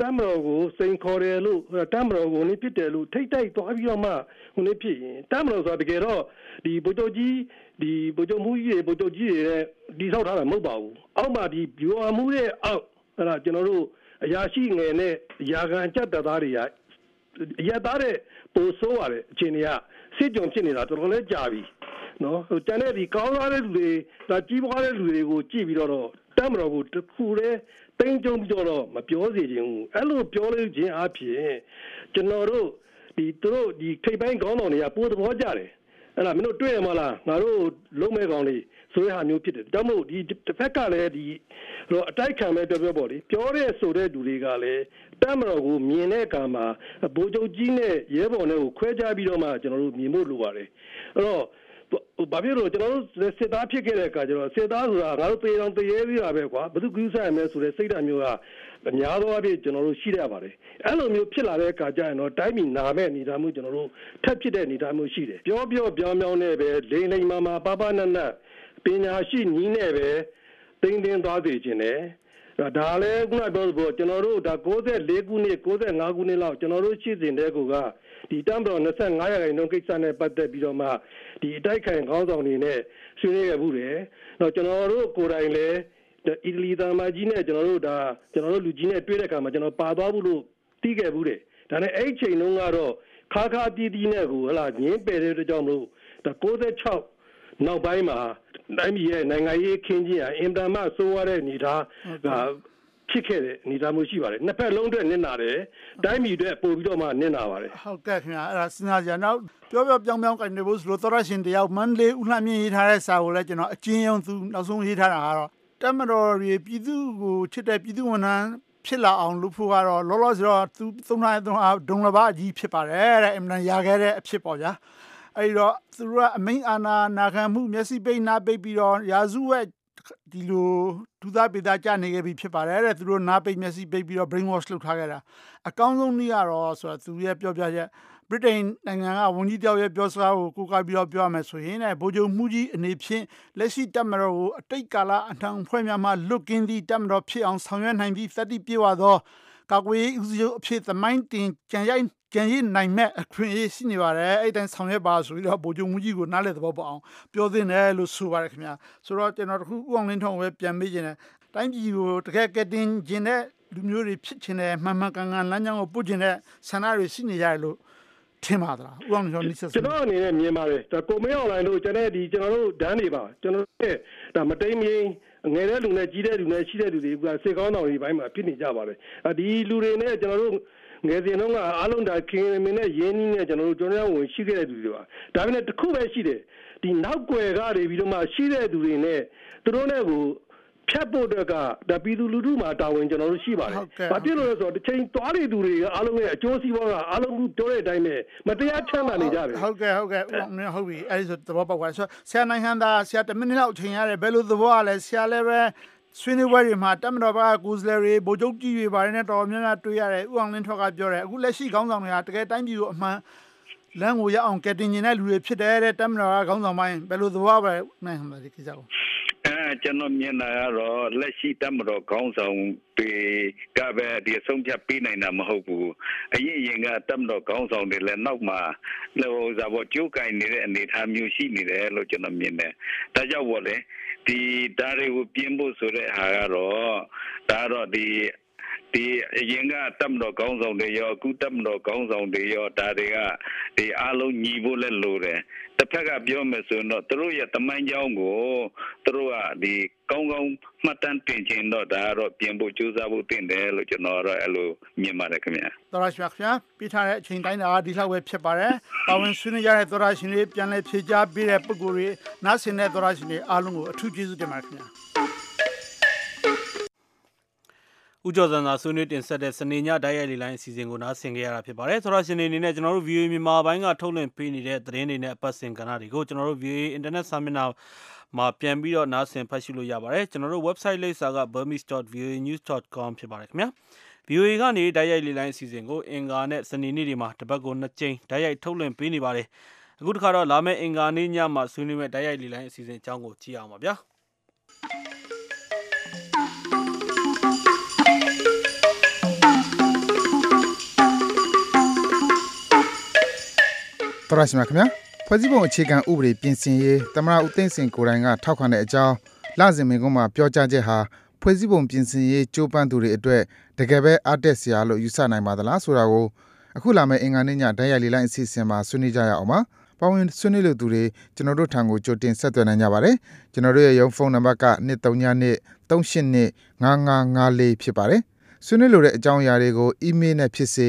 တမ်မတော်ကိုစိန်ခေါ်တယ်လို့တမ်မတော်ကိုနည်းဖြစ်တယ်လို့ထိတ်တိုက်သွားပြီးတော့မှ ဟိုနည်းဖြစ်ရင်တမ်မတော်ဆိုတာတကယ်တော့ဒီဗိုလ်ချုပ်ကြီးဒီဗိုလ်ချုပ်မှုကြီးတွေဗိုလ်ချုပ်ကြီးတွေနဲ့ဒီဆောက်ထားတာမဟုတ်ပါဘူးအောက်မှာဒီဗျူဟာမှုရဲ့အောက်အဲ့ဒါကျွန်တော်တို့အရာရှိငယ်နဲ့ရာခံကြက်တပ်သားတွေရရသားတဲ့ပိုဆိုးရတယ်အချိန်တွေကစစ်ကြုံဖြစ်နေတာတော်တော်လေးကြာပြီနော်ဟိုတန်တဲ့ဒီကောင်းသားတဲ့လူတွေဒါကြီးပွားတဲ့လူတွေကိုကြည့်ပြီးတော့တမ်မတော်ကိုတခုတည်းတိမ်ကြုံပြီးတော့မပြောစေချင်ဘူးအဲ့လိုပြောလို့ခြင်းအပြင်ကျွန်တော်တို့ ဒီသူတို့ဒီထိပ်ပိုင်းခေါင်းဆောင်တွေကပိုးသဘောကြတယ်အဲ့ဒါမင်းတို့တွေ့ရမလားငါတို့လုံးမဲကောင်လေးဆိုတဲ့ဟာမျိုးဖြစ်တယ်ဒါမို့ဒီတစ်ဖက်ကလည်းဒီတော့အတိုက်ခံမဲ့ပြောပြောပေါ့လေပြောတဲ့ဆိုတဲ့လူတွေကလည်းတမ်းမတော်ကိုမြင်တဲ့အခါမှာဘိုးချုပ်ကြီးနဲ့ရဲဘော်နဲ့ကိုခွဲခြားပြီးတော့မှကျွန်တော်တို့မြင်ဖို့လိုပါတယ်အဲ့တော့ဘာဖြစ်လို့ကျွန်တော်တို့စစ်သားဖြစ်ခဲ့တဲ့အခါကျတော့စစ်သားဆိုတာငါတို့တေးတောင်တရေသေးတာပဲကွာဘယ်သူကူးဆိုင်မယ်ဆိုတဲ့စိတ်ဓာတ်မျိုးက အများသောအားဖြင့်ကျွန်တော်တို့ရှိရပါတယ်အဲ့လိုမျိုးဖြစ်လာတဲ့အခါကျရင်တော့တိုင်းပြည်နာမဲ့အနေအထားမျိုးကျွန်တော်တို့ထပ်ဖြစ်တဲ့အနေအထားမျိုးရှိတယ်ပြောပြောပြောင်းပြောင်းနဲ့ပဲလိမ့်လိမ့်မာမာပါပါနတ်နတ်ပညာရှိညီးနဲ့ပဲတင်းတင်းသွားစေခြင်းနဲ့ဒါလည်းခုနပြောသလိုကျွန်တော်တို့ဒါ94ခုနှစ်95ခုနှစ်လောက်ကျွန်တော်တို့ရှိစဉ်တဲ့ကူကဒီတမ်ဘတော်25ရာခိုင်နှုန်းကိစ္စနဲ့ပတ်သက်ပြီးတော့မှဒီအတိုက်ခိုင်ခေါင်းဆောင်တွေနဲ့ဆွေးနွေးရဘူးတယ်။တော့ကျွန်တော်တို့ကိုယ်တိုင်လည်း အီတလီသံမကြီးနဲ့ကျွန်တော်တို့ဒါကျွန်တော်တို့လူကြီးနဲ့တွေ့တဲ့အခါမှာကျွန်တော်ပါသွားဘူးလို့သိခဲ့ဘူးတယ်။ဒါနဲ့အဲ့ဒီချိန်တုန်းကတော့ခါခါတီးတီးနဲ့ကိုဟလာငင်းပယ်တဲ့အတွက်ကြောင့်မလို့ဒါ96နောက်ပိုင်းမှာတိုင်းပြည်ရဲ့နိုင်ငံရေးခင်းကြီးဟာအင်တာမဆိုးရတဲ့အနေထားကဖြစ်ခဲ့တဲ့အနေအထားမျိုးရှိပါတယ်နှစ်ဖက်လုံးအတွက်နစ်နာတယ်တိုင်းပြည်အတွက်ပို့ပြီးတော့မှနစ်နာပါတယ်ဟုတ်ကဲ့ခင်ဗျာအဲ့ဒါစဉ်းစားကြနောက်ပြောပြောပြောင်းပြောင်းကနေဖို့ဆိုလို့သောရရှင်တယောက်မန္တလေးဦးလှမြင့်ရေးထားတဲ့စာကိုလည်းကျွန်တော်အကျဉ်းရုံသူနောက်ဆုံးရေးထားတာကတော့ တမတော်ရီပြည်သူကိုချစ်တဲ့ပြည်သူဝန်ထမ်းဖြစ်လာအောင်လုပ်ဖို့ကတော့လောလောဆယ်တော့သူသုံးထားတဲ့ဒုံလဘအကြီးဖြစ်ပါတယ်တဲ့အမှန်ရခဲ့တဲ့အဖြစ်ပေါ့ဗျာအဲ့တော့သူတို့ကအမိန်အာနာနာခံမှုမျက်စိပိတ်နာပိတ်ပြီးတော့ရာဇုရဲ့ဒီလိုဒုသားပေသားကြနေခဲ့ပြီဖြစ်ပါတယ်တဲ့သူတို့နားပိတ်မျက်စိပိတ်ပြီးတော့ brain wash လုပ်ထားခဲ့တာအကောင်းဆုံးနည်းကတော့ဆိုတော့သူရဲ့ပြောပြချက် ဗြိတိန်နိုင်ငံကဝန်ကြီးတယောက်ရဲ့ပြောစကားကိုကိုးကားပြီးတော့ပြောရမယ်ဆိုရင်တဲ့ဗိုလ်ချုပ်မှုကြီးအနေဖြင့်လက်ရှိတပ်မတော်ကိုအတိတ်ကာလအထံဖွဲ့များမှလွတ်ကင်းသည့်တပ်မတော်ဖြစ်အောင်ဆောင်ရွက်နိုင်ပြီးသတ္တိပြေဝသောကာကွယ်ရေးဦးစီးချုပ်အဖြစ်သမိုင်းတင်ကြံရိုက်ကြံရည်နိုင်မဲ့အခွင့်အရေးရှိနေပါတယ်အဲ့တိုင်းဆောင်ရွက်ပါဆိုပြီးတော့ဗိုလ်ချုပ်မှုကြီးကိုနားလည်သဘောပေါက်အောင်ပြောသင့်တယ်လို့ဆိုပါတယ်ခင်ဗျာဆိုတော့ကျွန်တော်တခုဥအောင်လင်းထုံးပဲပြန်မေးခြင်းတယ်တိုင်းပြည်ကိုတကယ်ကတင်ခြင်းတဲ့လူမျိုးတွေဖြစ်ခြင်းတဲ့မှန်မှန်ကန်ကန်လမ်းကြောင်းကိုပုတ်ခြင်းတဲ့ဆန္ဒတွေရှိနေကြတယ်လို့ ထင်ပါသလားဥအောင်ကျော်နိစ္စကျွန်တော်အနေနဲ့မြင်ပါတယ်ဒါကိုမင်းအွန်လိုင်းတို့ကျွန်တော်ဒီကျွန်တော်တို့ဒန်းနေပါကျွန်တော်တို့ဒါမတိမ်မင်းငယ်တဲ့လူနဲ့ကြီးတဲ့လူနဲ့ရှိတဲ့လူတွေကစေကောင်းတော်တွေဘိုင်းမှာဖြစ်နေကြပါတယ်ဒီလူတွေနဲ့ကျွန်တော်တို့ငယ်စဉ်တုန်းကအားလုံးဒါခင်မင်းနဲ့ရင်းနှီးနဲ့ကျွန်တော်တို့ကျွန်တော်ဝင်ရှိခဲ့တဲ့သူတွေပါဒါပေမဲ့တစ်ခုပဲရှိတယ်ဒီနောက်ွယ်ကနေပြီးတော့မှရှိတဲ့သူတွေနဲ့သူတို့နဲ့ကို ဖြတ်ဖို့တော့ကဒါပြည်သူလူထုမှာတာဝန်ကျွန်တော်တို့ရှိပါတယ်။ဘာဖြစ်လို့လဲဆိုတော့တစ်ချိန်သွားနေသူတွေကအားလုံးရဲ့အကျိုးစီးပွားကအားလုံးပြောတဲ့အတိုင်းပဲမတရားချမ်းသာနေကြတယ်။ဟုတ်ကဲ့ဟုတ်ကဲ့ဟုတ်ပြီအဲဒီဆိုသဘောပေါက်ပါဆိုဆရာနိုင်ငံသားဆရာတမိနစ်လောက်ချိန်ရတယ်ဘယ်လိုသဘောရလဲဆရာလည်းပဲဆွေးနွေးပွဲတွေမှာတက်မတော်ဘကကိုယ်စားလှယ်တွေဗိုလ်ချုပ်ကြီးတွေဗားနဲ့တော်များများတွေ့ရတယ်ဥအောင်လင်းထွက်ကပြောတယ်အခုလက်ရှိခေါင်းဆောင်တွေကတကယ်တိုင်းပြည်ကိုအမှန်လမ်းကိုရအောင်ကတင်နေတဲ့လူတွေဖြစ်တယ်တဲ့တက်မတော်ကခေါင်းဆောင်ပိုင်းဘယ်လိုသဘောပဲနိုင်မှာဒီကိစ္စကိုအဲ ကျွန်တော်မြင်တာကတော့လက်ရှိတက်မတော်ခေါင်းဆောင်တွေကပဲဒီအဆုံးဖြတ်ပေးနိုင်တာမဟုတ်ဘူးအရင်အရင်ကတက်မတော်ခေါင်းဆောင်တွေလည်းနောက်မှဟိုဇာဘောကြိုးကင်နေတဲ့အနေအထားမျိုးရှိနေတယ်လို့ကျွန်တော်မြင်တယ်ဒါကြောင့်ပေါ့လေဒီဒါတွေကိုပြင်းဖို့ဆိုတဲ့ဟာကတော့ဒါတော့ဒီ ဒီအရင်ကတပ်မတော်ကောင်းဆောင်တွေရောအခုတပ်မတော်ကောင်းဆောင်တွေရောဒါတွေကဒီအားလုံးညီဖို့လဲလိုတယ်တစ်ဖက်ကပြောမယ်ဆိုရင်တော့သူတို့ရဲ့တမိုင်းကြောင်းကိုသူတို့ကဒီကောင်းကောင်းမှတ်တမ်းတင်ခြင်းတော့ဒါကတော့ပြင်ဖို့ကြိုးစားဖို့တင်တယ်လို့ကျွန်တော်ကတော့အဲ့လိုမြင်ပါတယ်ခင်ဗျာတော်ရရှိပါခင်ဗျာပြထားတဲ့အချိန်တိုင်းတာဒီလောက်ပဲဖြစ်ပါတယ်ပါဝင်ဆွေးနွေးကြတဲ့တော်ရရှင်တွေပြန်လည်ဖြေကြားပေးတဲ့ပုဂ္ဂိုလ်တွေနားဆင်တဲ့တော်ရရှင်တွေအားလုံးကိုအထူးကျေးဇူးတင်ပါတယ်ခင်ဗျာ ဦးကျော်စံသာဆွေးနွေးတင်ဆက်တဲ့စနေညတိုက်ရိုက်လေလိုင်းအစီအစဉ်ကိုနားဆင်ကြရတာဖြစ်ပါတယ်။သောရရှင်တွေအနေနဲ့ကျွန်တော်တို့ VOA မြန်မာပိုင်းကထုတ်လွှင့်ပေးနေတဲ့သတင်းတွေနဲ့အပတ်စဉ်ကဏ္ဍတွေကိုကျွန်တော်တို့ VOA Internet စာမျက်နှာမှာပြန်ပြီးတော့နားဆင်ဖတ်ရှုလို့ရပါတယ်။ကျွန်တော်တို့ website လိပ်စာက burmese.voanews.com ဖြစ်ပါတယ်ခင်ဗျာ။ VOA ကနေတိုက်ရိုက်လေလိုင်းအစီအစဉ်ကိုအင်ကာနဲ့စနေနေ့တွေမှာတပတ်ကို2ကြိမ်တိုက်ရိုက်ထုတ်လွှင့်ပေးနေပါတယ်။အခုတစ်ခါတော့လာမယ့်အင်ကာနေ့ညမှာဆွေးနွေးမယ့်တိုက်ရိုက်လေလိုင်းအစီအစဉ်အကြောင်းကိုကြည့်အောင်ပါဗျာ။ တော်ရရှိမြခင်ဗျာဖွဲ့စည်းပုံအခြေခံဥပဒေပြင်ဆင်ရေးသမရဦးသိန်းစင်ကိုယ်တိုင်ကထောက်ခံတဲ့အကြောင်းလစဉ်မင်းကုန်းမှာပြောကြားချက်ဟာဖွဲ့စည်းပုံပြင်ဆင်ရေးကြိုးပမ်းသူတွေအတွက်တကယ်ပဲအားတက်စရာလို့ယူဆနိုင်ပါသလားဆိုတာကိုအခုလာမယ့်အင်္ဂါနေ့ညဓာတ်ရိုက်လေးလိုင်းအစီအစဉ်မှာဆွေးနွေးကြရအောင်ပါပါဝင်ဆွေးနွေးလို့သူတွေကျွန်တော်တို့ထံကိုကြိုတင်ဆက်သွယ်နိုင်ကြပါတယ်ကျွန်တော်တို့ရဲ့ရုံးဖုန်းနံပါတ်က2392 38 5554ဖြစ်ပါတယ် ဆွေးနွေးလိုတဲ့အကြောင်းအရာတွေကို email နဲ့ဖြစ်စေ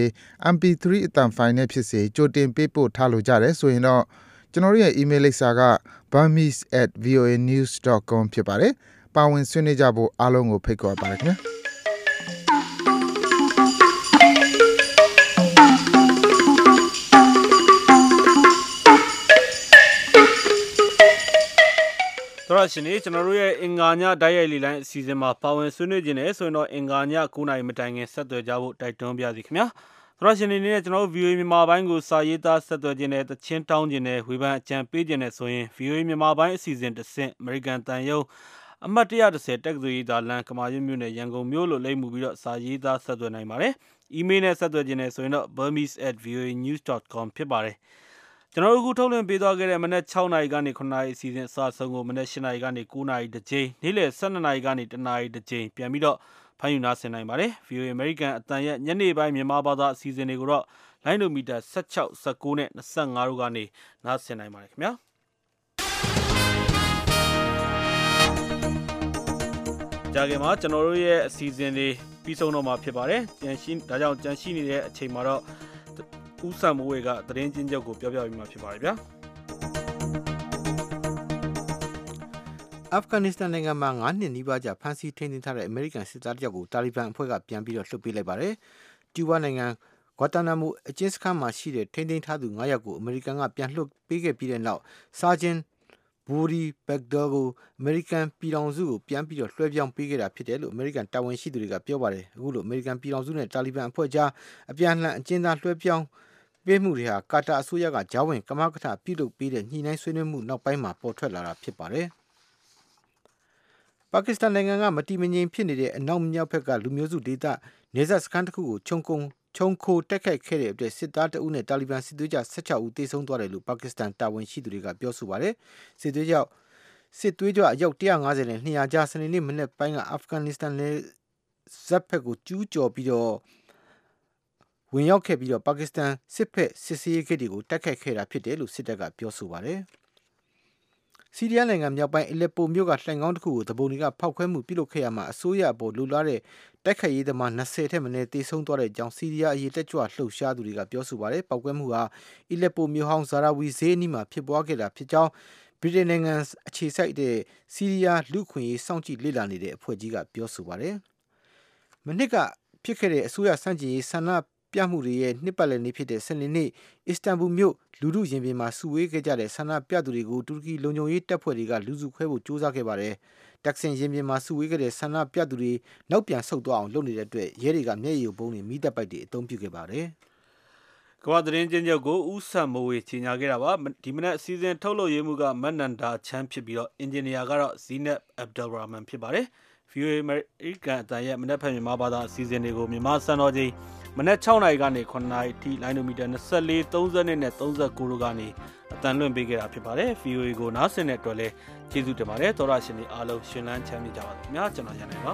MP3 အတန်ဖိုင်နဲ့ဖြစ်စေ ကြိုတင် ပေးပို့ထားလိုကြတယ်ဆိုရင်တော့ ကျွန်တော်တို့ရဲ့ email လိပ်စာက burmese@voanews.com ဖြစ်ပါတယ်။ပါဝင် ဆွေးနွေးကြဖို့ အားလုံးကို ဖိတ်ခေါ်ပါတယ်ခင်ဗျာ။ သောရရှင်တွေကျွန်တော်တို့ရဲ့အင်္ဂါညဓာတ်ရိုက်လီလိုင်းအစီအစဉ်မှာပါဝင်ဆွေးနွေးခြင်းနဲ့ဆိုရင်တော့အင်္ဂါည9နာရီမတိုင်ခင်ဆက်သွယ်ကြဖို့တိုက်တွန်းပါရစေခင်ဗျာသောရရှင်တွေနဲ့ကျွန်တော်တို့ VOA မြန်မာပိုင်းကိုစာရေးသားဆက်သွယ်ခြင်းနဲ့တချင်းတောင်းခြင်းနဲ့ဝေဖန်အကြံပေးခြင်းနဲ့ဆိုရင် VOA မြန်မာပိုင်းအစီအစဉ်တစ်ဆင့် American တန်ယုံအမှတ်130တက္ကသိုလ်ရေးသားလမ်းကမာရွတ်မြို့နယ်ရန်ကုန်မြို့လို့လိမ့်မှုပြီးတော့စာရေးသားဆက်သွယ်နိုင်ပါတယ်။ email နဲ့ဆက်သွယ်ခြင်းနဲ့ဆိုရင်တော့ burmese@voanews.com ဖြစ်ပါတယ်။ ကျွန်တော်တို့အခုထုတ်လွှင့်ပေးသွားခဲ့တဲ့မနက်6နာရီကနေ9နာရီအစီအစဉ်အစဆုံးကိုမနက်7နာရီကနေ9နာရီတစ်ကြိမ်နေ့လယ်12နာရီကနေ1နာရီတစ်ကြိမ်ပြန်ပြီးတော့ဖမ်းယူနာဆင်နိုင်ပါတယ် VOA American အတန်ရဲ့ညနေပိုင်းမြန်မာဘာသာအစီအစဉ်တွေကိုတော့လိုင်းဒိုမီတာ16 19နဲ့25တို့ကနေနားဆင်နိုင်ပါတယ်ခင်ဗျာကြာခင်မှာကျွန်တော်တို့ရဲ့အစီအစဉ်တွေပြီးဆုံးတော့မှာဖြစ်ပါတယ်ကြံရှိဒါကြောင့်ကြံရှိနေတဲ့အချိန်မှာတော့ ဦးဆန်မိုးဝေကသတင်းချင်းချုပ်ကိုပြောပြပေးမှာဖြစ်ပါတယ်ဗျာအာဖဂန်နစ္စတန်နိုင်ငံမှာ9နှစ်နီးပါးကြာဖမ်းဆီးထိန်းသိမ်းထားတဲ့အမေရိကန်စစ်သားတယောက်ကိုတာလီဘန်အဖွဲ့ကပြန်ပြီးတော့လွှတ်ပေးလိုက်ပါတယ်။ကျူးဘာနိုင်ငံဂွာတာနာမိုအကျဉ်းစခန်းမှာရှိတဲ့ထိန်းသိမ်းထားသူ9ယောက်ကိုအမေရိကန်ကပြန်လွှတ်ပေးခဲ့ပြီးတဲ့နောက်စာဂျင်ဘူရီဘက်ဒါကိုအမေရိကန်ပြည်ထောင်စုကိုပြန်ပြီးတော့လွှဲပြောင်းပေးခဲ့တာဖြစ်တယ်လို့အမေရိကန်တာဝန်ရှိသူတွေကပြောပါတယ်။အခုလိုအမေရိကန်ပြည်ထောင်စုနဲ့တာလီဘန်အဖွဲ့ကြားအပြန်အလှန်အကျဉ်းသားလွှဲပြောင်း ပေးမှုတွေဟာကာတာအစိုးရကဂျာဝင်ကမကထပြုလုပ်ပေးတဲ့ညှိနှိုင်းဆွေးနွေးမှုနောက်ပိုင်းမှာပေါ်ထွက်လာတာဖြစ်ပါတယ်။ပါကစ္စတန်နိုင်ငံကမတိမငြိမ်ဖြစ်နေတဲ့အနောက်မြောက်ဘက်ကလူမျိုးစုဒေသနေဆက်စခန်းတစ်ခုကိုခြုံကုံခြုံခိုတက်ခိုက်ခဲ့တဲ့အတွက်စစ်သားတအုပ်နဲ့တာလီဘန်စစ်သွေးကြ16ဦးသေဆုံးသွားတယ်လို့ပါကစ္စတန်တာဝန်ရှိသူတွေကပြောဆိုပါတယ်။စစ်သွေးကြောက်စစ်သွေးကြွအယောက်150နဲ့200ကြားစနေနေ့မနေ့ပိုင်းကအာဖဂန်နစ္စတန်နယ်ဇက်ဖက်ကိုကျူးကျော်ပြီးတော့ ဝင်ရောက်ခဲ့ပြီးတော့ပါကစ္စတန်စစ်ဖက်စစ်ဆေးရေးဂိတ်တွေကိုတိုက်ခိုက်ခဲ့တာဖြစ်တယ်လို့စစ်တပ်ကပြောဆိုပါတယ်။စီးရီးယားနိုင်ငံမြောက်ပိုင်းအလက်ပိုမြို့ကလှိုင်ကောင်းတစ်ခုကိုတပုံတွေကဖောက်ခွဲမှုပြုလုပ်ခဲ့ရမှာအစိုးရအပေါ်လူလာတဲ့တိုက်ခိုက်ရေးသမား20ထက်မနည်းတေဆုံးသွားတဲ့အကြောင်းစီးရီးယားအရေးတက်ကြွလှုပ်ရှားသူတွေကပြောဆိုပါတယ်။ပောက်ကွဲမှုဟာအီလက်ပိုမြို့ဟောင်းဇာရာဝီဈေးအနီးမှာဖြစ်ပွားခဲ့တာဖြစ်ကြောင်းဗြိတိန်နိုင်ငံအခြေစိုက်တဲ့စီးရီးယားလူခွင့်ရေးစောင့်ကြည့်လေ့လာနေတဲ့အဖွဲ့ကြီးကပြောဆိုပါတယ်။မနစ်ကဖြစ်ခဲ့တဲ့အစိုးရစန့်ကျင်ရေးဆန္ဒ ပြမှုတွေရဲ့နှစ်ပတ်လည်နေ့ဖြစ်တဲ့စနေနေ့အစ္စတန်ဘူမြို့လူထုရင်ပြင်မှာစုဝေးခဲ့ကြတဲ့ဆန္ဒပြသူတွေကိုတူရကီလုံခြုံရေးတပ်ဖွဲ့တွေကလူစုခွဲဖို့ကြိုးစားခဲ့ပါတယ်။တက်ဆင်ရင်ပြင်မှာစုဝေးခဲ့တဲ့ဆန္ဒပြသူတွေနောက်ပြန်ဆုတ်သွားအောင်လုပ်နေတဲ့အတွက်ရဲတွေကမျက်ရည်ပုံတွေမိတပ်ပိုက်တွေအသုံးပြုခဲ့ပါတယ်။ကမ္ဘာသတင်းချင်းချုပ်ကိုဥဆန်မိုးဝေကြီးညာခဲ့တာပါဒီမနက်အစည်းအဝေးထုတ်လို့ရေးမှုကမန်နန္ဒာချမ်းဖြစ်ပြီးတော့အင်ဂျင်နီယာကတော့ဇီနက်အဗ်ဒယ်ရာမန်ဖြစ်ပါတယ်။ VOA American အတန်ရဲ့မနက်ဖြန်မြန်မာဘာသာအစီအစဉ်တွေကိုမြန်မာစံတော်ချိန်မနက်6နာရီကနေ9နာရီထိလိုင်းဒိုမီတာ24 30နဲ့39တို့ကနေအတန်လွှင့်ပေးခဲ့တာဖြစ်ပါတယ် VOA ကိုနားဆင်တဲ့အတွက်လည်းကျေးဇူးတင်ပါတယ်သောရရှင်တွေအားလုံးရှင်လန်းချမ်းမြေ့ကြပါစေခင်ဗျာကျွန်တော်ရန်နိုင်ပါ